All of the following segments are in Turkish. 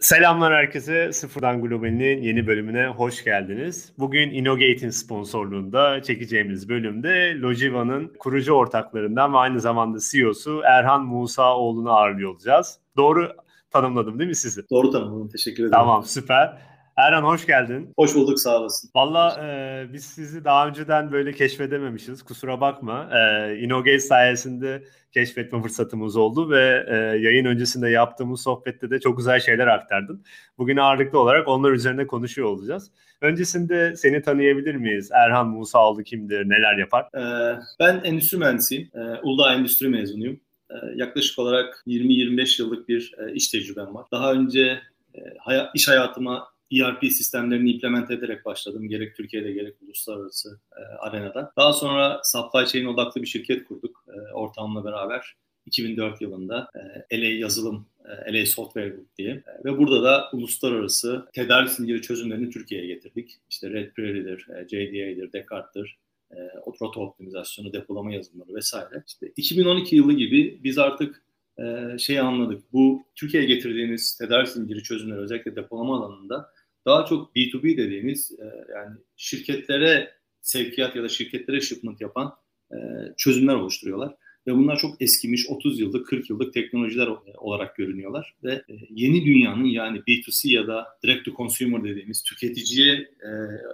Selamlar herkese. Sıfırdan Global'in yeni bölümüne hoş geldiniz. Bugün Innogate'in sponsorluğunda çekeceğimiz bölümde Lojiva'nın kurucu ortaklarından ve aynı zamanda CEO'su Erhan Musaoğlu'nu ağırlıyor olacağız. Doğru tanımladım değil mi sizi? Doğru tanımladım. Teşekkür ederim. Tamam süper. Erhan hoş geldin. Hoş bulduk sağ olasın. Valla e, biz sizi daha önceden böyle keşfedememişiz. Kusura bakma. E, Inogate sayesinde keşfetme fırsatımız oldu ve e, yayın öncesinde yaptığımız sohbette de çok güzel şeyler aktardın. Bugün ağırlıklı olarak onlar üzerine konuşuyor olacağız. Öncesinde seni tanıyabilir miyiz? Erhan Musaoğlu kimdir? Neler yapar? Ee, ben endüstri mühendisiyim. Ee, Uludağ Endüstri mezunuyum. Ee, yaklaşık olarak 20-25 yıllık bir e, iş tecrübem var. Daha önce e, hay- iş hayatıma ERP sistemlerini implement ederek başladım. Gerek Türkiye'de gerek uluslararası e, arenada. Daha sonra supply chain odaklı bir şirket kurduk e, ortamla beraber. 2004 yılında e, LA Yazılım, e, LA Software Group diye. E, ve burada da uluslararası tedarik zinciri çözümlerini Türkiye'ye getirdik. İşte Red Prairie'dir, e, JDA'dir, Descartes'tir, e, rota optimizasyonu, depolama yazılımları vesaire. İşte 2012 yılı gibi biz artık e, şeyi anladık. Bu Türkiye'ye getirdiğimiz tedarik zinciri çözümleri özellikle depolama alanında daha çok B2B dediğimiz e, yani şirketlere sevkiyat ya da şirketlere shipment yapan e, çözümler oluşturuyorlar. Ve bunlar çok eskimiş 30 yıllık 40 yıllık teknolojiler olarak görünüyorlar. Ve e, yeni dünyanın yani B2C ya da direct to consumer dediğimiz tüketiciye e,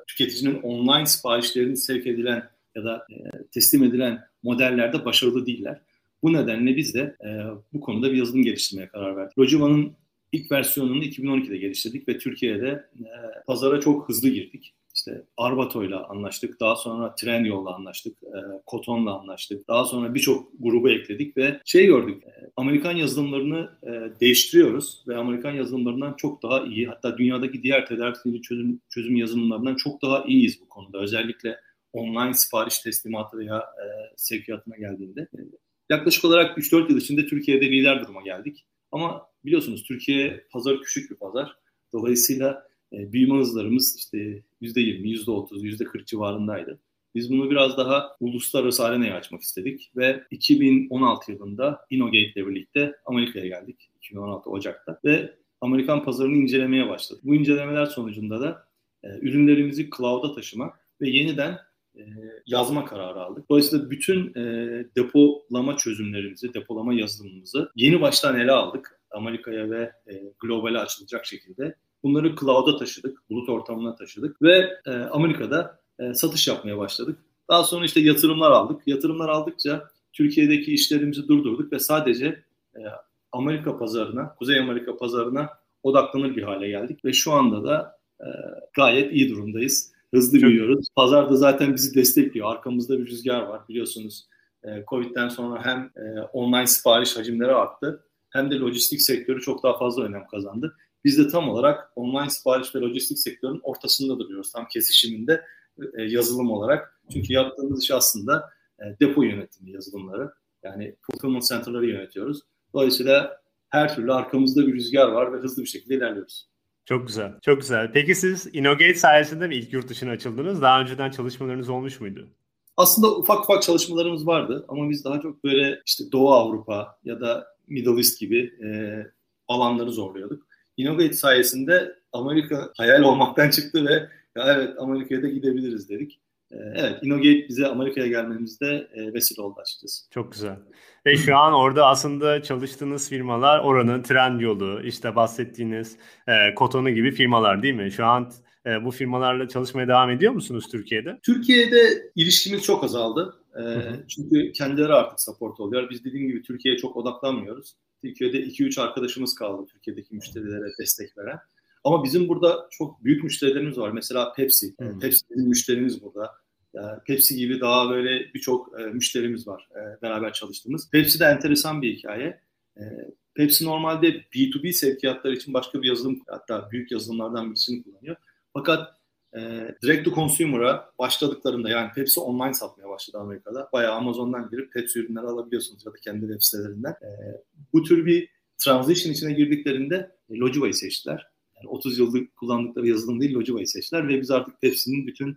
tüketicinin online siparişlerini sevk edilen ya da e, teslim edilen modellerde başarılı değiller. Bu nedenle biz de e, bu konuda bir yazılım geliştirmeye karar verdik. Lojiva'nın ilk versiyonunu 2012'de geliştirdik ve Türkiye'de e, pazara çok hızlı girdik. İşte Arbato'yla anlaştık, daha sonra Trendyol'la anlaştık, e, Koton'la anlaştık. Daha sonra birçok grubu ekledik ve şey gördük, e, Amerikan yazılımlarını e, değiştiriyoruz ve Amerikan yazılımlarından çok daha iyi, hatta dünyadaki diğer tedarik çözüm, çözüm yazılımlarından çok daha iyiyiz bu konuda. Özellikle online sipariş teslimatı veya e, sevkiyatına geldiğinde. E, yaklaşık olarak 3-4 yıl içinde Türkiye'de lider duruma geldik. Ama biliyorsunuz Türkiye pazar küçük bir pazar. Dolayısıyla e, büyüme hızlarımız işte %20, %30, %40 civarındaydı. Biz bunu biraz daha uluslararası arenaya açmak istedik ve 2016 yılında Innogate ile birlikte Amerika'ya geldik. 2016 Ocak'ta ve Amerikan pazarını incelemeye başladık. Bu incelemeler sonucunda da e, ürünlerimizi cloud'a taşımak ve yeniden yazma kararı aldık. Dolayısıyla bütün e, depolama çözümlerimizi, depolama yazılımımızı yeni baştan ele aldık. Amerika'ya ve e, globale açılacak şekilde. Bunları cloud'a taşıdık, bulut ortamına taşıdık ve e, Amerika'da e, satış yapmaya başladık. Daha sonra işte yatırımlar aldık. Yatırımlar aldıkça Türkiye'deki işlerimizi durdurduk ve sadece e, Amerika pazarına, Kuzey Amerika pazarına odaklanır bir hale geldik ve şu anda da e, gayet iyi durumdayız hızlı Çok... büyüyoruz. Pazar da zaten bizi destekliyor. Arkamızda bir rüzgar var biliyorsunuz. E, Covid'den sonra hem e, online sipariş hacimleri arttı hem de lojistik sektörü çok daha fazla önem kazandı. Biz de tam olarak online sipariş ve lojistik sektörün ortasında duruyoruz. Tam kesişiminde e, yazılım olarak. Çünkü yaptığımız iş aslında depo yönetimi yazılımları. Yani fulfillment center'ları yönetiyoruz. Dolayısıyla her türlü arkamızda bir rüzgar var ve hızlı bir şekilde ilerliyoruz. Çok güzel, çok güzel. Peki siz Innogate sayesinde mi ilk yurt dışına açıldınız? Daha önceden çalışmalarınız olmuş muydu? Aslında ufak ufak çalışmalarımız vardı ama biz daha çok böyle işte Doğu Avrupa ya da Middle East gibi e, alanları zorluyorduk. Innogate sayesinde Amerika hayal olmaktan çıktı ve ya evet Amerika'ya da gidebiliriz dedik. E, evet Innogate bize Amerika'ya gelmemizde e, vesile oldu açıkçası. Çok güzel. Ve şu an orada aslında çalıştığınız firmalar oranın trend yolu, işte bahsettiğiniz e, Kotonu gibi firmalar değil mi? Şu an e, bu firmalarla çalışmaya devam ediyor musunuz Türkiye'de? Türkiye'de ilişkimiz çok azaldı. E, çünkü kendileri artık support oluyor. Biz dediğim gibi Türkiye'ye çok odaklanmıyoruz. Türkiye'de 2-3 arkadaşımız kaldı Türkiye'deki müşterilere destek veren. Ama bizim burada çok büyük müşterilerimiz var. Mesela Pepsi. Hmm. Pepsi bizim müşterimiz burada. Pepsi gibi daha böyle birçok e, müşterimiz var e, beraber çalıştığımız. Pepsi de enteresan bir hikaye. E, Pepsi normalde B2B sevkiyatlar için başka bir yazılım hatta büyük yazılımlardan birisini kullanıyor. Fakat e, direct to consumer'a başladıklarında yani Pepsi online satmaya başladı Amerika'da. Bayağı Amazon'dan girip Pepsi ürünleri alabiliyorsunuz ya da kendi web sitelerinden. E, bu tür bir transition içine girdiklerinde e, Lojiva'yı seçtiler. Yani 30 yıldır kullandıkları yazılım değil Lojiva'yı seçtiler ve biz artık Pepsi'nin bütün e,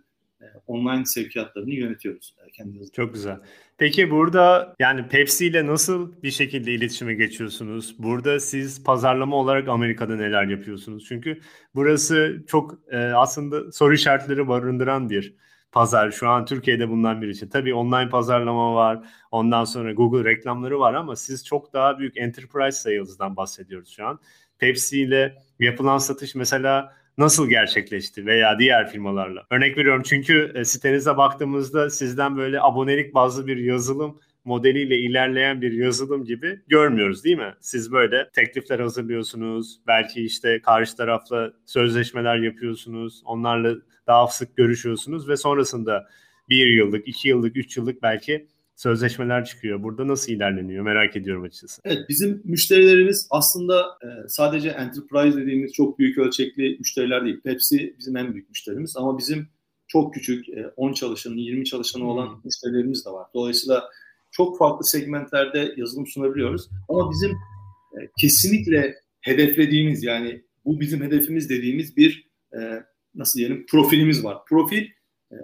online sevkiyatlarını yönetiyoruz e, kendi yazılımımızda. Çok güzel. Peki burada yani Pepsi ile nasıl bir şekilde iletişime geçiyorsunuz? Burada siz pazarlama olarak Amerika'da neler yapıyorsunuz? Çünkü burası çok e, aslında soru işaretleri barındıran bir pazar. Şu an Türkiye'de bundan bir için. Tabii online pazarlama var. Ondan sonra Google reklamları var ama siz çok daha büyük enterprise sales'dan bahsediyoruz şu an. Pepsi ile yapılan satış mesela nasıl gerçekleşti veya diğer firmalarla? Örnek veriyorum çünkü e, sitenize baktığımızda sizden böyle abonelik bazlı bir yazılım modeliyle ilerleyen bir yazılım gibi görmüyoruz değil mi? Siz böyle teklifler hazırlıyorsunuz, belki işte karşı tarafla sözleşmeler yapıyorsunuz, onlarla daha sık görüşüyorsunuz ve sonrasında bir yıllık, iki yıllık, üç yıllık belki sözleşmeler çıkıyor. Burada nasıl ilerleniyor merak ediyorum açıkçası. Evet bizim müşterilerimiz aslında e, sadece enterprise dediğimiz çok büyük ölçekli müşteriler değil. Pepsi bizim en büyük müşterimiz ama bizim çok küçük 10 e, çalışanı, 20 çalışanı olan hmm. müşterilerimiz de var. Dolayısıyla çok farklı segmentlerde yazılım sunabiliyoruz. Ama bizim e, kesinlikle hedeflediğimiz yani bu bizim hedefimiz dediğimiz bir nasıl diyelim profilimiz var. Profil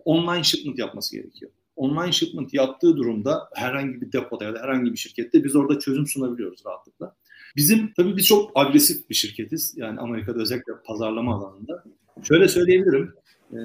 online shipment yapması gerekiyor online shipment yaptığı durumda herhangi bir depoda ya da herhangi bir şirkette biz orada çözüm sunabiliyoruz rahatlıkla. Bizim tabii biz çok agresif bir şirketiz. Yani Amerika'da özellikle pazarlama alanında. Şöyle söyleyebilirim. E,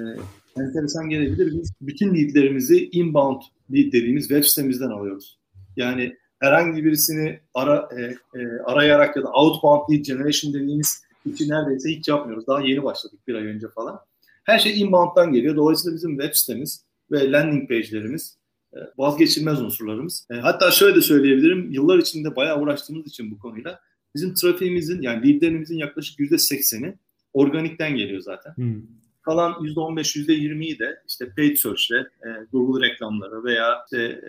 enteresan gelebilir. Biz bütün leadlerimizi inbound lead dediğimiz web sitemizden alıyoruz. Yani herhangi birisini ara, e, e, arayarak ya da outbound lead generation dediğimiz için neredeyse hiç yapmıyoruz. Daha yeni başladık bir ay önce falan. Her şey inbound'dan geliyor. Dolayısıyla bizim web sitemiz ve landing page'lerimiz e, vazgeçilmez unsurlarımız. E, hatta şöyle de söyleyebilirim. Yıllar içinde bayağı uğraştığımız için bu konuyla bizim trafiğimizin yani leadlerimizin yaklaşık %80'i organikten geliyor zaten. Hmm. Kalan %15, %20'yi de işte paid search'le, e, Google reklamları veya işte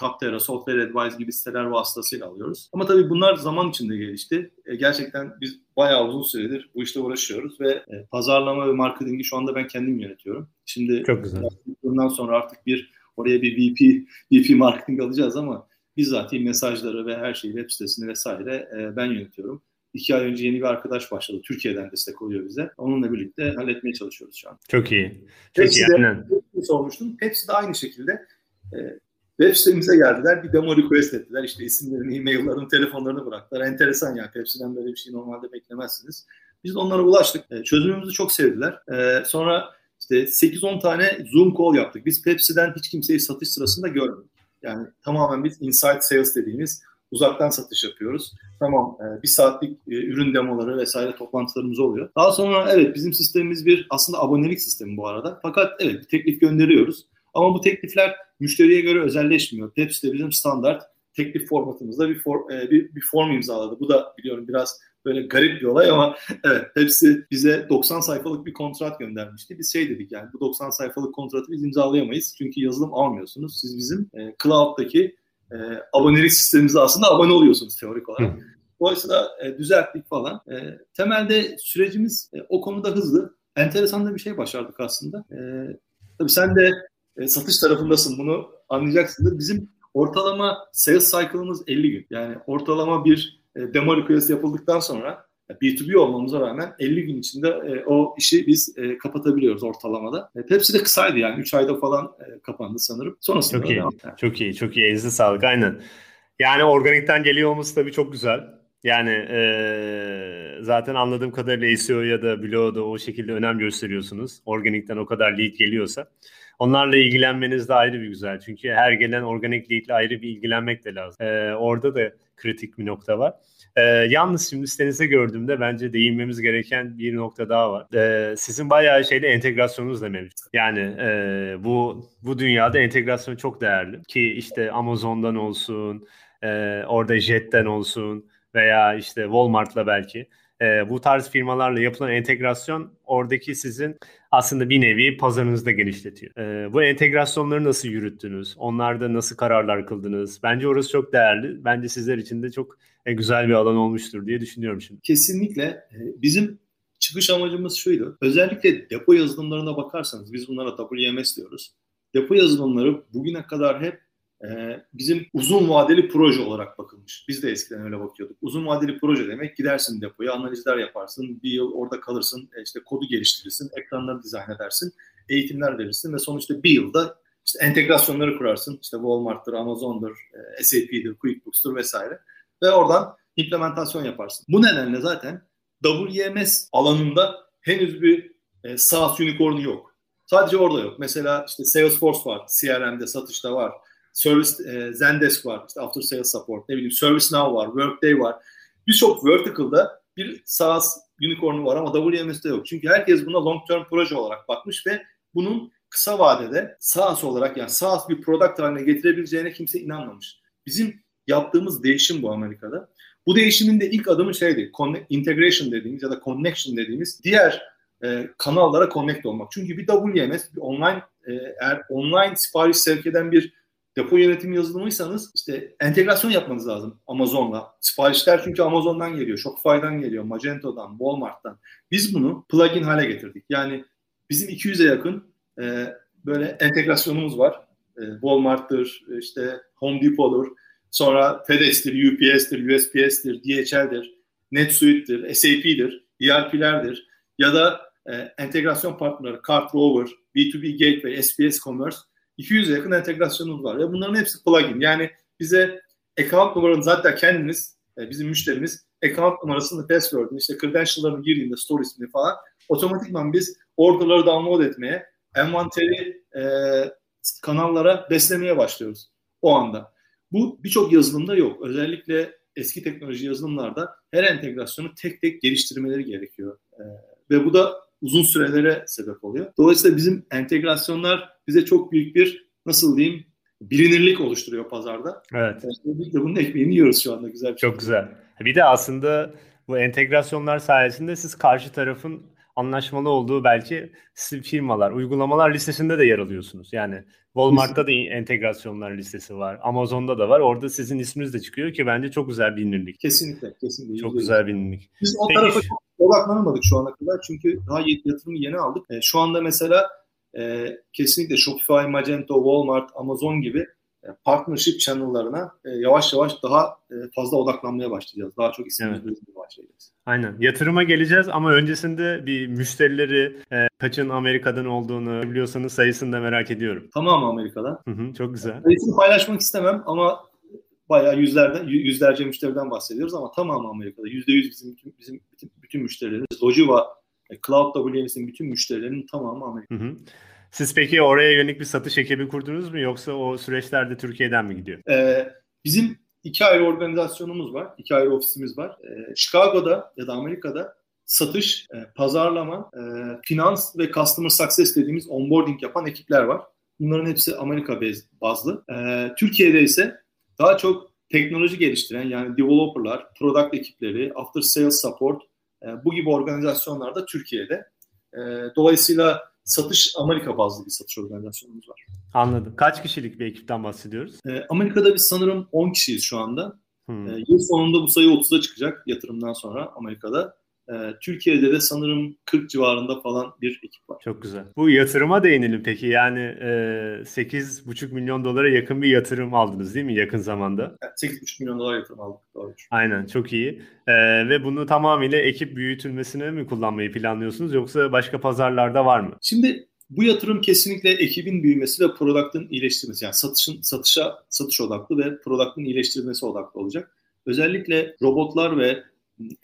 Capterra, Software Advice gibi siteler vasıtasıyla alıyoruz. Ama tabii bunlar zaman içinde gelişti. E, gerçekten biz bayağı uzun süredir bu işte uğraşıyoruz ve e, pazarlama ve marketingi şu anda ben kendim yönetiyorum. Şimdi Çok güzel. bundan sonra artık bir oraya bir VP, VP marketing alacağız ama bizzat mesajları ve her şeyi web sitesini vesaire e, ben yönetiyorum. İki ay önce yeni bir arkadaş başladı. Türkiye'den destek oluyor bize. Onunla birlikte halletmeye çalışıyoruz şu an. Çok iyi. Çok Hepsi iyi. De, aynen. sormuştum. Hepsi de aynı şekilde e, Web sitemize geldiler. Bir demo request ettiler. İşte isimlerini, e-maillerini, telefonlarını bıraktılar. Enteresan yani. Pepsi'den böyle bir şey normalde beklemezsiniz. Biz de onlara ulaştık. E, çözümümüzü çok sevdiler. E, sonra işte 8-10 tane Zoom call yaptık. Biz Pepsi'den hiç kimseyi satış sırasında görmedik. Yani tamamen biz inside sales dediğimiz uzaktan satış yapıyoruz. Tamam e, bir saatlik ürün demoları vesaire toplantılarımız oluyor. Daha sonra evet bizim sistemimiz bir aslında abonelik sistemi bu arada. Fakat evet bir teklif gönderiyoruz. Ama bu teklifler müşteriye göre özelleşmiyor. Pepsi de bizim standart teklif formatımızda bir, for, e, bir, bir form imzaladı. Bu da biliyorum biraz böyle garip bir olay ama evet hepsi bize 90 sayfalık bir kontrat göndermişti. Biz şey dedik yani bu 90 sayfalık kontratı biz imzalayamayız. Çünkü yazılım almıyorsunuz. Siz bizim e, cloud'daki e, abonelik sistemimize aslında abone oluyorsunuz teorik olarak. Dolayısıyla e, düzelttik falan. E, temelde sürecimiz e, o konuda hızlı. Enteresan da bir şey başardık aslında. E, tabii sen de e, satış tarafındasın bunu anlayacaksındır. Bizim ortalama sales cycle'ımız 50 gün. Yani ortalama bir e, demo request yapıldıktan sonra B2B olmamıza rağmen 50 gün içinde e, o işi biz e, kapatabiliyoruz ortalamada. E, hepsi de kısaydı yani 3 ayda falan e, kapandı sanırım. Sonrasında çok iyi, devam. çok iyi, çok iyi. Elinize sağlık aynen. Yani organikten geliyor olması tabii çok güzel. Yani e, zaten anladığım kadarıyla SEO ya da blogda o şekilde önem gösteriyorsunuz. Organikten o kadar lead geliyorsa. Onlarla ilgilenmeniz de ayrı bir güzel. Çünkü her gelen organik lead ile ayrı bir ilgilenmek de lazım. Ee, orada da kritik bir nokta var. Ee, yalnız şimdi sitenize gördüğümde bence değinmemiz gereken bir nokta daha var. Ee, sizin bayağı şeyle entegrasyonunuz da mevcut. Yani e, bu bu dünyada entegrasyon çok değerli. Ki işte Amazon'dan olsun, e, orada Jet'ten olsun veya işte Walmart'la belki e, bu tarz firmalarla yapılan entegrasyon oradaki sizin aslında bir nevi pazarınızı da genişletiyor. E, bu entegrasyonları nasıl yürüttünüz? Onlarda nasıl kararlar kıldınız? Bence orası çok değerli. Bence sizler için de çok e, güzel bir alan olmuştur diye düşünüyorum şimdi. Kesinlikle. E, bizim çıkış amacımız şuydu. Özellikle depo yazılımlarına bakarsanız biz bunlara WMS diyoruz. Depo yazılımları bugüne kadar hep bizim uzun vadeli proje olarak bakılmış. Biz de eskiden öyle bakıyorduk. Uzun vadeli proje demek gidersin depoya, analizler yaparsın, bir yıl orada kalırsın, e, işte kodu geliştirirsin, ekranları dizayn edersin, eğitimler verirsin ve sonuçta bir yılda işte entegrasyonları kurarsın. İşte Walmart'tır, Amazon'dur, e, SAP'dir, QuickBooks'tur vesaire. Ve oradan implementasyon yaparsın. Bu nedenle zaten WMS alanında henüz bir e, SaaS unicorn'u yok. Sadece orada yok. Mesela işte Salesforce var, CRM'de, satışta var. Service e, Zendesk var, işte After Sales Support, ne bileyim ServiceNow var, Workday var. Birçok vertical'da bir SaaS unicorn'u var ama WMS'de yok. Çünkü herkes buna long term proje olarak bakmış ve bunun kısa vadede SaaS olarak yani SaaS bir product haline getirebileceğine kimse inanmamış. Bizim yaptığımız değişim bu Amerika'da. Bu değişimin de ilk adımı şeydi, integration dediğimiz ya da connection dediğimiz diğer e, kanallara connect olmak. Çünkü bir WMS, bir online e, eğer online sipariş sevk eden bir depo yönetimi yazılımıysanız işte entegrasyon yapmanız lazım Amazon'la. Siparişler çünkü Amazon'dan geliyor, Shopify'dan geliyor, Magento'dan, Walmart'tan. Biz bunu plugin hale getirdik. Yani bizim 200'e yakın e, böyle entegrasyonumuz var. E, Walmart'tır, işte Home Depot'dur, sonra FedEx'tir, UPS'tir, USPS'tir, DHL'dir, NetSuite'dir, SAP'dir, ERP'lerdir ya da e, entegrasyon partnerleri CartRover, B2B Gateway, SPS Commerce 200'e yakın entegrasyonumuz var. Ve bunların hepsi plugin. Yani bize account numaranızı hatta kendiniz, e, bizim müşterimiz account numarasını, password'ını, işte credential'larını girdiğinde, storiesini falan otomatikman biz orderları download etmeye, envanteri e, kanallara beslemeye başlıyoruz o anda. Bu birçok yazılımda yok. Özellikle eski teknoloji yazılımlarda her entegrasyonu tek tek geliştirmeleri gerekiyor. E, ve bu da uzun sürelere sebep oluyor. Dolayısıyla bizim entegrasyonlar bize çok büyük bir nasıl diyeyim bilinirlik oluşturuyor pazarda. Evet. Özellikle bunun ekmeğini yiyoruz şu anda güzel bir Çok şey. güzel. Bir de aslında bu entegrasyonlar sayesinde siz karşı tarafın anlaşmalı olduğu belki firmalar, uygulamalar listesinde de yer alıyorsunuz. Yani Walmart'ta da entegrasyonlar listesi var. Amazon'da da var. Orada sizin isminiz de çıkıyor ki bence çok güzel bilinirlik. Kesinlikle, kesinlikle. Çok güzel bilinirlik. Biz o Peki. tarafa çok odaklanamadık şu ana kadar çünkü daha yatırımı yeni aldık. E, şu anda mesela e, kesinlikle Shopify, Magento, Walmart, Amazon gibi partnership channel'larına e, yavaş yavaş daha e, fazla odaklanmaya başlayacağız. Daha çok isimimiz evet. başlayacağız. Aynen. Yatırıma geleceğiz ama öncesinde bir müşterileri e, kaçın Amerika'dan olduğunu biliyorsanız sayısını da merak ediyorum. Tamam Amerika'dan. Hı hı, çok güzel. Sayısını paylaşmak istemem ama bayağı yüzlerden yüzlerce müşteriden bahsediyoruz ama tamamı Amerika'da. Yüzde yüz bizim bütün, bizim bütün, bütün müşterilerimiz. Logiva, Cloud WMS'in bütün müşterilerinin tamamı Amerika. Hı hı. Siz peki oraya yönelik bir satış ekibi kurdunuz mu yoksa o süreçlerde Türkiye'den mi gidiyor? Ee, bizim iki ayrı organizasyonumuz var, iki ayrı ofisimiz var. Ee, Chicago'da ya da Amerika'da satış, e, pazarlama, e, finans ve customer success dediğimiz onboarding yapan ekipler var. Bunların hepsi Amerika bazlı. E, Türkiye'de ise daha çok teknoloji geliştiren yani developerlar, product ekipleri, after sales support e, bu gibi organizasyonlar da Türkiye'de. E, dolayısıyla satış Amerika bazlı bir satış organizasyonumuz var. Anladım. Kaç kişilik bir ekipten bahsediyoruz? E, Amerika'da biz sanırım 10 kişiyiz şu anda. Hmm. E, yıl sonunda bu sayı 30'a çıkacak yatırımdan sonra Amerika'da. E, Türkiye'de de sanırım 40 civarında falan bir ekip var. Çok güzel. Bu yatırıma değinelim peki. Yani e, 8,5 milyon dolara yakın bir yatırım aldınız değil mi yakın zamanda? Evet, 8,5 milyon dolar yatırım aldık. Doğru. Aynen çok iyi. E, ve bunu tamamıyla ekip büyütülmesine mi kullanmayı planlıyorsunuz yoksa başka pazarlarda var mı? Şimdi bu yatırım kesinlikle ekibin büyümesi ve produktın iyileştirmesi. Yani satışın satışa satış odaklı ve produktın iyileştirilmesi odaklı olacak. Özellikle robotlar ve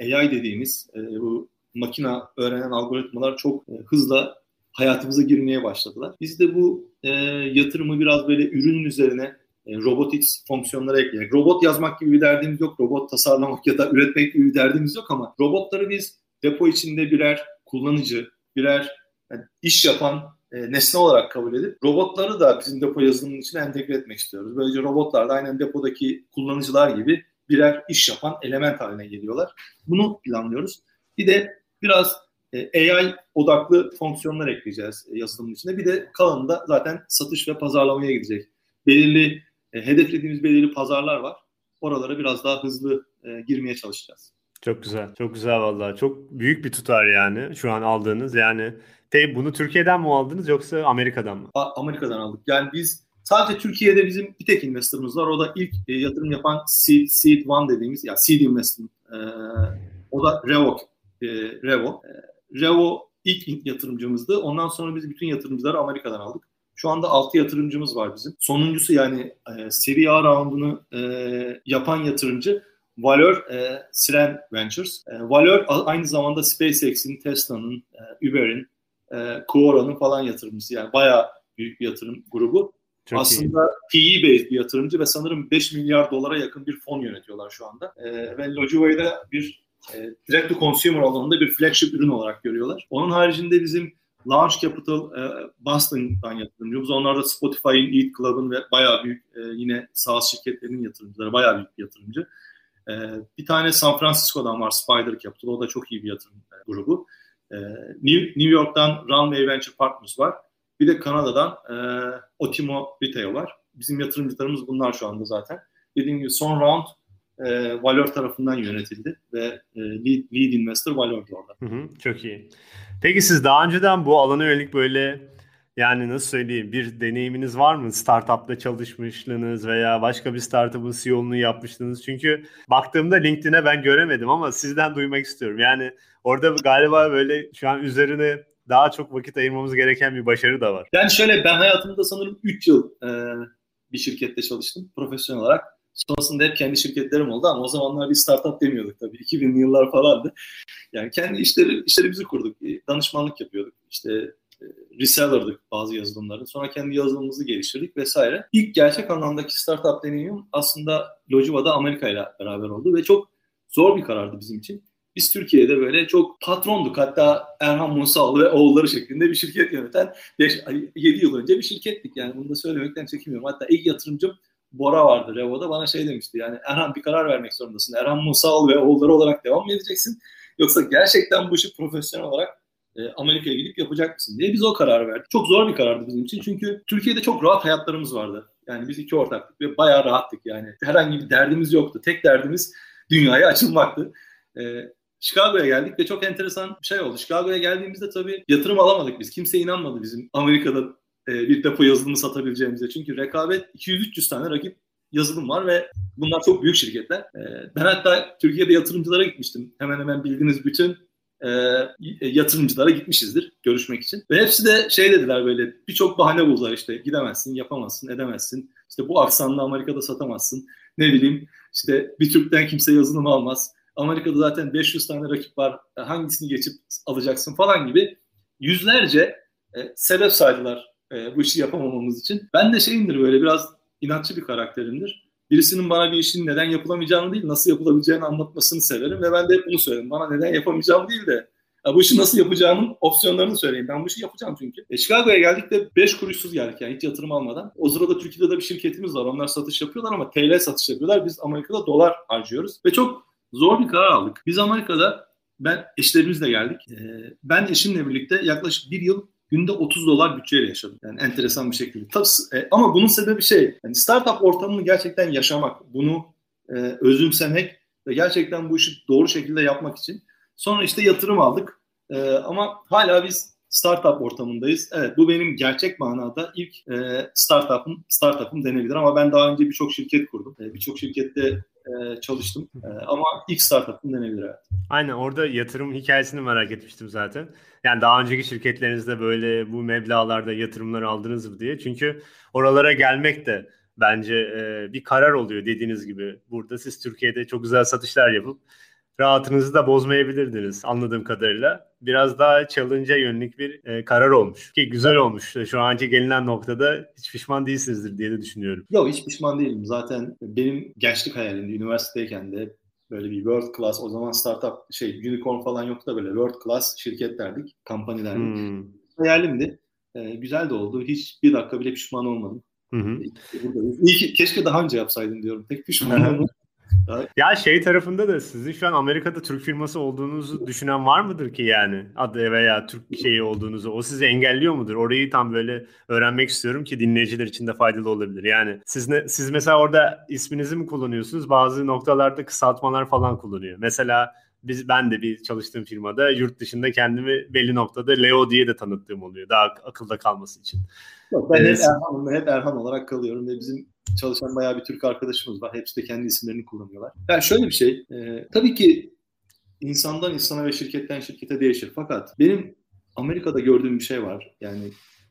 AI dediğimiz e, bu makina öğrenen algoritmalar çok e, hızla hayatımıza girmeye başladılar. Biz de bu e, yatırımı biraz böyle ürünün üzerine e, robotics fonksiyonlara ekleyerek, robot yazmak gibi bir derdimiz yok, robot tasarlamak ya da üretmek gibi bir derdimiz yok ama robotları biz depo içinde birer kullanıcı, birer yani iş yapan e, nesne olarak kabul edip robotları da bizim depo yazılımının içine entegre etmek istiyoruz. Böylece robotlar da aynen depodaki kullanıcılar gibi birer iş yapan element haline geliyorlar. Bunu planlıyoruz. Bir de biraz e, AI odaklı fonksiyonlar ekleyeceğiz e, yazılımın içine. Bir de kalanında zaten satış ve pazarlamaya gidecek. Belirli e, hedeflediğimiz belirli pazarlar var. Oralara biraz daha hızlı girmeye çalışacağız. Çok güzel. Çok güzel vallahi. Çok büyük bir tutar yani şu an aldığınız. Yani te, bunu Türkiye'den mi aldınız yoksa Amerika'dan mı? Amerika'dan aldık. Yani biz Sadece Türkiye'de bizim bir tek investorımız var. O da ilk e, yatırım yapan Seed, Seed One dediğimiz ya Seed Investment. E, o da Revo. E, Revo. E, Revo ilk yatırımcımızdı. Ondan sonra biz bütün yatırımcıları Amerika'dan aldık. Şu anda 6 yatırımcımız var bizim. Sonuncusu yani e, Serie A roundunu e, yapan yatırımcı Valor e, Siren Ventures. E, Valor aynı zamanda SpaceX'in, Tesla'nın, e, Uber'in, e, Quora'nın falan yatırımcısı. Yani bayağı büyük bir yatırım grubu. Çok Aslında PE-based bir yatırımcı ve sanırım 5 milyar dolara yakın bir fon yönetiyorlar şu anda. E, ve Logiva'yı bir e, direct to consumer alanında bir flagship ürün olarak görüyorlar. Onun haricinde bizim Launch Capital e, Boston'dan yatırımcımız. Onlar da Spotify'in, Eat Club'ın ve bayağı büyük e, yine SaaS şirketlerinin yatırımcıları. Bayağı büyük bir yatırımcı. E, bir tane San Francisco'dan var Spider Capital. O da çok iyi bir yatırım e, grubu. E, New, New York'tan Runway Venture Partners var. Bir de Kanada'dan e, Otimo Retail var. Bizim yatırımcılarımız bunlar şu anda zaten. Dediğim gibi son round e, Valor tarafından yönetildi ve e, lead, lead investor Valor'du orada. Hı hı, çok iyi. Peki siz daha önceden bu alana yönelik böyle yani nasıl söyleyeyim bir deneyiminiz var mı? Startup'ta çalışmışlığınız veya başka bir startup'ın CEO'luğunu yapmışlığınız. Çünkü baktığımda LinkedIn'e ben göremedim ama sizden duymak istiyorum. Yani orada galiba böyle şu an üzerine daha çok vakit ayırmamız gereken bir başarı da var. Yani şöyle ben hayatımda sanırım 3 yıl e, bir şirkette çalıştım profesyonel olarak. Sonrasında hep kendi şirketlerim oldu ama o zamanlar bir startup demiyorduk tabii. 2000'li yıllar falandı. Yani kendi işleri işlerimizi kurduk. Danışmanlık yapıyorduk. İşte e, reseller'dık bazı yazılımların. Sonra kendi yazılımımızı geliştirdik vesaire. İlk gerçek anlamdaki startup deneyimim aslında Lojiva'da Amerika ile beraber oldu ve çok zor bir karardı bizim için. Biz Türkiye'de böyle çok patronduk. Hatta Erhan Musal ve oğulları şeklinde bir şirket yöneten 5, 7 yıl önce bir şirkettik. Yani bunu da söylemekten çekinmiyorum. Hatta ilk yatırımcım Bora vardı Revo'da bana şey demişti yani Erhan bir karar vermek zorundasın. Erhan Musal ve oğulları olarak devam mı edeceksin? Yoksa gerçekten bu işi profesyonel olarak e, Amerika'ya gidip yapacak mısın diye biz o kararı verdik. Çok zor bir karardı bizim için çünkü Türkiye'de çok rahat hayatlarımız vardı. Yani biz iki ortaktık ve bayağı rahattık yani. Herhangi bir derdimiz yoktu. Tek derdimiz dünyaya açılmaktı. E, Chicago'ya geldik ve çok enteresan bir şey oldu. Chicago'ya geldiğimizde tabii yatırım alamadık biz. Kimse inanmadı bizim Amerika'da e, bir depo yazılımı satabileceğimize. Çünkü rekabet 200-300 tane rakip yazılım var ve bunlar çok büyük şirketler. E, ben hatta Türkiye'de yatırımcılara gitmiştim. Hemen hemen bildiğiniz bütün e, yatırımcılara gitmişizdir görüşmek için. Ve hepsi de şey dediler böyle birçok bahane buldular işte gidemezsin, yapamazsın, edemezsin. İşte bu aksanla Amerika'da satamazsın. Ne bileyim işte bir Türk'ten kimse yazılım almaz. Amerika'da zaten 500 tane rakip var. Hangisini geçip alacaksın falan gibi yüzlerce e, sebep saydılar e, bu işi yapamamamız için. Ben de şeyimdir böyle biraz inatçı bir karakterimdir. Birisinin bana bir işin neden yapılamayacağını değil nasıl yapılabileceğini anlatmasını severim ve ben de hep bunu söylerim. Bana neden yapamayacağım değil de ya bu işi nasıl yapacağımın opsiyonlarını söyleyeyim. Ben bu işi yapacağım çünkü. E, Chicago'ya geldik de 5 kuruşsuz geldik yani hiç yatırım almadan. O sırada Türkiye'de de bir şirketimiz var. Onlar satış yapıyorlar ama TL satış yapıyorlar. Biz Amerika'da dolar harcıyoruz. Ve çok zor bir karar aldık. Biz Amerika'da ben eşlerimizle geldik. E, ben eşimle birlikte yaklaşık bir yıl günde 30 dolar bütçeyle yaşadım. Yani enteresan bir şekilde. Tabii, e, ama bunun sebebi şey, yani startup ortamını gerçekten yaşamak, bunu e, özümsemek ve gerçekten bu işi doğru şekilde yapmak için. Sonra işte yatırım aldık. E, ama hala biz startup ortamındayız. Evet bu benim gerçek manada ilk e, startup'ım startup'ım denebilir ama ben daha önce birçok şirket kurdum. E, birçok şirkette e, çalıştım. E, ama ilk startup'ım denebilir evet. Aynen orada yatırım hikayesini merak etmiştim zaten. Yani daha önceki şirketlerinizde böyle bu meblağlarda yatırımlar aldınız mı diye. Çünkü oralara gelmek de bence e, bir karar oluyor dediğiniz gibi. Burada siz Türkiye'de çok güzel satışlar yapıp rahatınızı da bozmayabilirdiniz anladığım kadarıyla. Biraz daha challenge'a yönelik bir e, karar olmuş. Ki güzel olmuş. Şu anki gelinen noktada hiç pişman değilsinizdir diye de düşünüyorum. Yok hiç pişman değilim. Zaten benim gençlik hayalimdi. Üniversitedeyken de böyle bir world class o zaman startup şey unicorn falan yoktu da böyle world class şirketlerdik, kampanyalardik. Hmm. Hayalimdi. E, güzel de oldu. Hiç bir dakika bile pişman olmadım. Hı hı. İyi ki, keşke daha önce yapsaydım diyorum. Tek pişman olmadım. Ya şey tarafında da sizin şu an Amerika'da Türk firması olduğunuzu düşünen var mıdır ki yani? Adı veya Türk şeyi olduğunuzu. O sizi engelliyor mudur? Orayı tam böyle öğrenmek istiyorum ki dinleyiciler için de faydalı olabilir. Yani siz ne, siz mesela orada isminizi mi kullanıyorsunuz? Bazı noktalarda kısaltmalar falan kullanıyor. Mesela biz ben de bir çalıştığım firmada yurt dışında kendimi belli noktada Leo diye de tanıttığım oluyor. Daha akılda kalması için. Yok, ben evet. hep Erhan'ım hep Erhan olarak kalıyorum ve bizim çalışan bayağı bir Türk arkadaşımız var. Hepsi de kendi isimlerini kullanıyorlar. Yani şöyle bir şey, e, tabii ki insandan insana ve şirketten şirkete değişir. Fakat benim Amerika'da gördüğüm bir şey var. Yani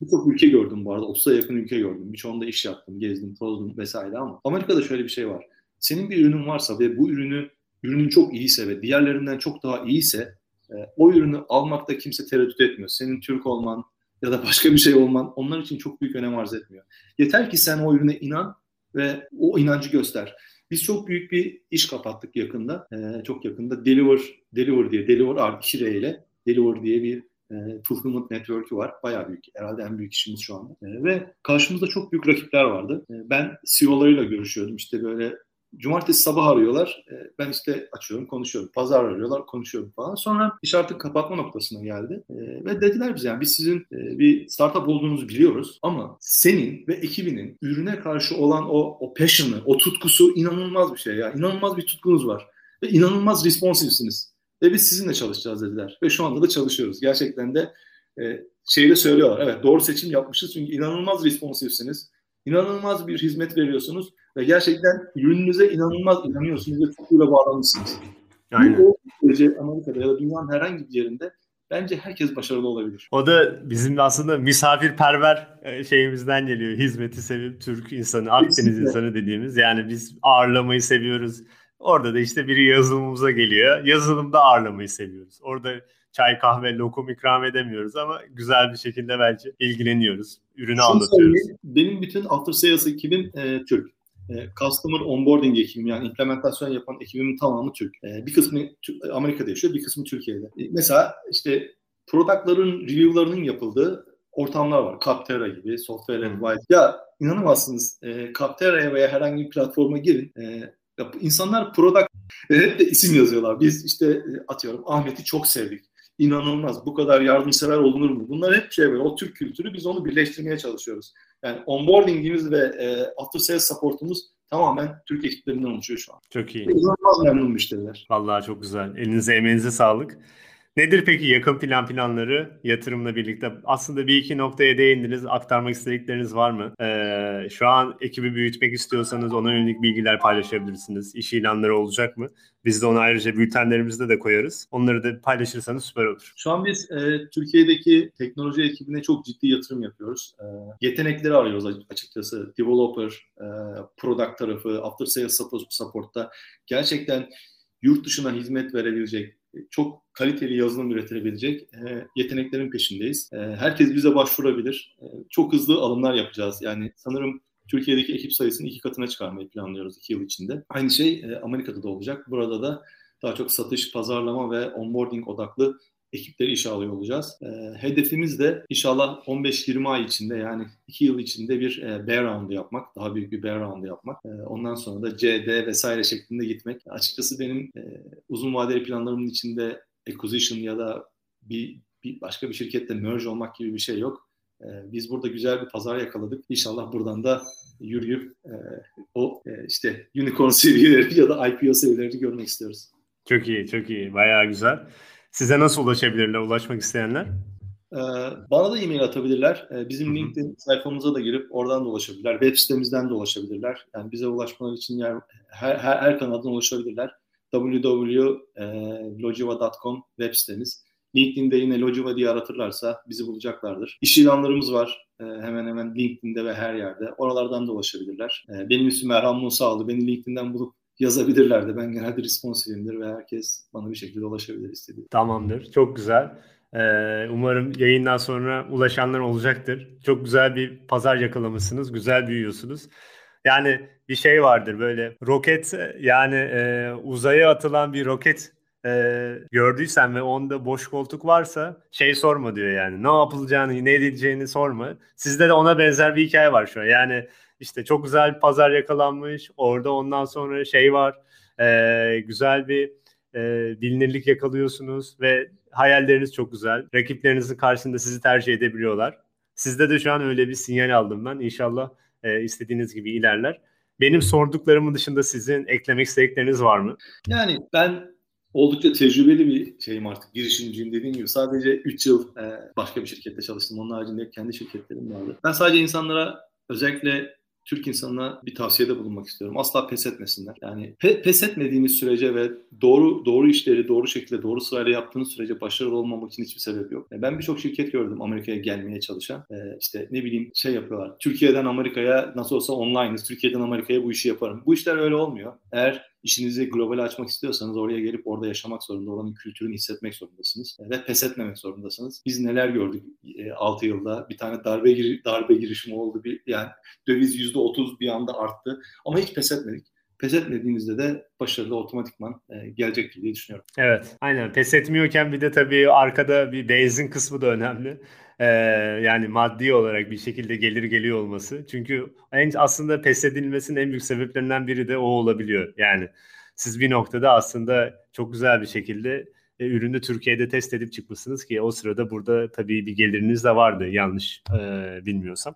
birçok ülke gördüm bu arada. 30'a yakın ülke gördüm. Birçoğunda iş yaptım, gezdim, tozdum vesaire ama Amerika'da şöyle bir şey var. Senin bir ürünün varsa ve bu ürünü ürünün çok iyiyse ve diğerlerinden çok daha iyiyse e, o ürünü almakta kimse tereddüt etmiyor. Senin Türk olman ya da başka bir şey olman onlar için çok büyük önem arz etmiyor. Yeter ki sen o ürüne inan ve o inancı göster. Biz çok büyük bir iş kapattık yakında. Ee, çok yakında Deliver, Deliver diye, Deliver R2 ile Deliver diye bir e, fulfillment network'ü var. Bayağı büyük. Herhalde en büyük işimiz şu anda. E, ve karşımızda çok büyük rakipler vardı. E, ben CEO'larıyla görüşüyordum. İşte böyle Cumartesi sabah arıyorlar. E, ben işte açıyorum, konuşuyorum. Pazar arıyorlar, konuşuyorum falan. Sonra iş artık kapatma noktasına geldi. E, ve dediler bize yani biz sizin e, bir startup olduğunuzu biliyoruz ama senin ve ekibinin ürüne karşı olan o, o passion'ı, o tutkusu inanılmaz bir şey ya. İnanılmaz bir tutkunuz var. Ve inanılmaz responsivesiniz. Ve biz sizinle çalışacağız dediler. Ve şu anda da çalışıyoruz. Gerçekten de şeyi söylüyorlar. Evet doğru seçim yapmışız çünkü inanılmaz responsivesiniz. İnanılmaz bir hizmet veriyorsunuz ve gerçekten ürününüze inanılmaz inanıyorsunuz ve tutkuyla bağlanmışsınız. Aynen. Bu sürece Amerika'da ya da dünyanın herhangi bir yerinde bence herkes başarılı olabilir. O da bizim aslında misafirperver e, şeyimizden geliyor. Hizmeti sevip Türk insanı, Akdeniz Kesinlikle. insanı dediğimiz. Yani biz ağırlamayı seviyoruz. Orada da işte biri yazılımımıza geliyor. Yazılımda ağırlamayı seviyoruz. Orada çay kahve lokum ikram edemiyoruz ama güzel bir şekilde belki ilgileniyoruz. Ürünü Şunu anlatıyoruz. Benim bütün after sales ekibim e, Türk. E, customer onboarding ekibim yani implementasyon yapan ekibimin tamamı Türk. E, bir kısmı Amerika'da yaşıyor, bir kısmı Türkiye'de. E, mesela işte productların review'larının yapıldığı ortamlar var. Capterra gibi, Software Advice. Ya inanamazsınız. E, Capterra'ya veya herhangi bir platforma girin. E, ya, insanlar product hep de isim yazıyorlar. Biz işte atıyorum Ahmet'i çok sevdik inanılmaz. Bu kadar yardımsever olunur mu? Bunlar hep şey böyle. O Türk kültürü biz onu birleştirmeye çalışıyoruz. Yani onboardingimiz ve e, after sales supportumuz tamamen Türk ekiplerinden oluşuyor şu an. Çok iyi. İnanılmaz memnun müşteriler. Vallahi çok güzel. Elinize emeğinize sağlık. Nedir peki yakın plan planları yatırımla birlikte? Aslında bir iki noktaya değindiniz. Aktarmak istedikleriniz var mı? Ee, şu an ekibi büyütmek istiyorsanız ona yönelik bilgiler paylaşabilirsiniz. İş ilanları olacak mı? Biz de onu ayrıca bültenlerimizde de koyarız. Onları da paylaşırsanız süper olur. Şu an biz e, Türkiye'deki teknoloji ekibine çok ciddi yatırım yapıyoruz. E, yetenekleri arıyoruz açıkçası. Developer, e, product tarafı, after sales support'ta gerçekten yurt dışına hizmet verebilecek, çok kaliteli yazılım üretebilecek e, yeteneklerin peşindeyiz. E, herkes bize başvurabilir. E, çok hızlı alımlar yapacağız. Yani sanırım Türkiye'deki ekip sayısını iki katına çıkarmayı planlıyoruz iki yıl içinde. Aynı şey e, Amerika'da da olacak. Burada da daha çok satış, pazarlama ve onboarding odaklı ekipleri işe alıyor olacağız. E, hedefimiz de inşallah 15-20 ay içinde yani 2 yıl içinde bir e, bear round yapmak, daha büyük bir bear round yapmak. E, ondan sonra da CD vesaire şeklinde gitmek. Açıkçası benim e, uzun vadeli planlarımın içinde acquisition ya da bir, bir başka bir şirkette merge olmak gibi bir şey yok. E, biz burada güzel bir pazar yakaladık. İnşallah buradan da yürüyüp e, o e, işte unicorn seviyeleri ya da IPO seviyelerini görmek istiyoruz. Çok iyi, çok iyi. Bayağı güzel. Size nasıl ulaşabilirler, ulaşmak isteyenler? Ee, bana da e-mail atabilirler. Ee, bizim LinkedIn sayfamıza da girip oradan da ulaşabilirler. Web sitemizden de ulaşabilirler. Yani bize ulaşmaları için yer, her, her, her kanaldan ulaşabilirler. www.logiva.com web sitemiz. LinkedIn'de yine Logiva diye aratırlarsa bizi bulacaklardır. İş ilanlarımız var. Ee, hemen hemen LinkedIn'de ve her yerde. Oralardan da ulaşabilirler. Benim ismim Erhan Musa'lı. Beni LinkedIn'den bulup yazabilirler de. Ben genelde responsifimdir ve herkes bana bir şekilde ulaşabilir istediği. Tamamdır. Çok güzel. Ee, umarım yayından sonra ulaşanlar olacaktır. Çok güzel bir pazar yakalamışsınız. Güzel büyüyorsunuz. Yani bir şey vardır böyle roket yani e, uzaya atılan bir roket e, gördüysen ve onda boş koltuk varsa şey sorma diyor yani. Ne yapılacağını, ne edileceğini sorma. Sizde de ona benzer bir hikaye var şu an. Yani işte çok güzel bir pazar yakalanmış. Orada ondan sonra şey var. E, güzel bir e, bilinirlik yakalıyorsunuz ve hayalleriniz çok güzel. Rakiplerinizin karşısında sizi tercih edebiliyorlar. Sizde de şu an öyle bir sinyal aldım ben. İnşallah e, istediğiniz gibi ilerler. Benim sorduklarımın dışında sizin eklemek istedikleriniz var mı? Yani ben oldukça tecrübeli bir şeyim artık. Girişimciyim dediğim gibi. Sadece 3 yıl başka bir şirkette çalıştım. Onun haricinde kendi şirketlerim vardı. Ben sadece insanlara özellikle Türk insanına bir tavsiyede bulunmak istiyorum. Asla pes etmesinler. Yani pe- pes etmediğiniz sürece ve doğru doğru işleri doğru şekilde doğru sırayla yaptığınız sürece başarılı olmamak için hiçbir sebep yok. Yani ben birçok şirket gördüm Amerika'ya gelmeye çalışan. Ee, işte ne bileyim şey yapıyorlar. Türkiye'den Amerika'ya nasıl olsa online'ız. Türkiye'den Amerika'ya bu işi yaparım. Bu işler öyle olmuyor. Eğer işinizi global açmak istiyorsanız oraya gelip orada yaşamak zorunda, oranın kültürünü hissetmek zorundasınız ve pes etmemek zorundasınız. Biz neler gördük e, 6 yılda? Bir tane darbe gir darbe girişimi oldu. Bir yani döviz %30 bir anda arttı ama hiç pes etmedik pes etmediğinizde de başarılı otomatikman e, gelecektir diye düşünüyorum. Evet, aynen. Pes etmiyorken bir de tabii arkada bir benzin kısmı da önemli. Ee, yani maddi olarak bir şekilde gelir geliyor olması. Çünkü en aslında pes edilmesinin en büyük sebeplerinden biri de o olabiliyor. Yani siz bir noktada aslında çok güzel bir şekilde e, ürünü Türkiye'de test edip çıkmışsınız ki o sırada burada tabii bir geliriniz de vardı yanlış e, bilmiyorsam.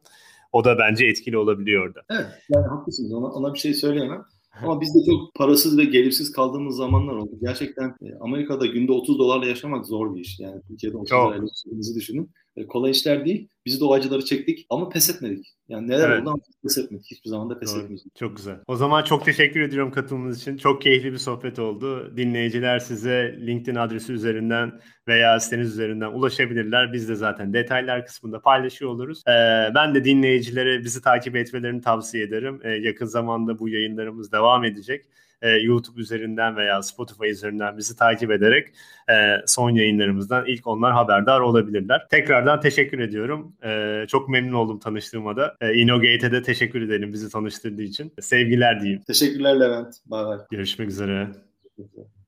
O da bence etkili olabiliyor orada. Evet, yani haklısınız. Ona, ona bir şey söyleyemem. Ama biz de çok parasız ve gelirsiz kaldığımız zamanlar oldu. Gerçekten e, Amerika'da günde 30 dolarla yaşamak zor bir iş. Yani Türkiye'de 30 dolarla yaşadığınızı düşünün. E, kolay işler değil. Biz de o acıları çektik ama pes etmedik. Yani neler evet. oldu ama pes etmedik. Hiçbir zaman da pes etmeyeceğiz. Çok güzel. O zaman çok teşekkür ediyorum katılımınız için. Çok keyifli bir sohbet oldu. Dinleyiciler size LinkedIn adresi üzerinden veya siteniz üzerinden ulaşabilirler. Biz de zaten detaylar kısmında paylaşıyor oluruz. Ee, ben de dinleyicilere bizi takip etmelerini tavsiye ederim. Ee, yakın zamanda bu yayınlarımız devam edecek e, YouTube üzerinden veya Spotify üzerinden bizi takip ederek e, son yayınlarımızdan ilk onlar haberdar olabilirler. Tekrardan teşekkür ediyorum. E, çok memnun oldum tanıştığıma da. E, InnoGate'e de teşekkür edelim bizi tanıştırdığı için. Sevgiler diyeyim. Teşekkürler Levent. Bay bay. Görüşmek üzere. Görüşmek üzere.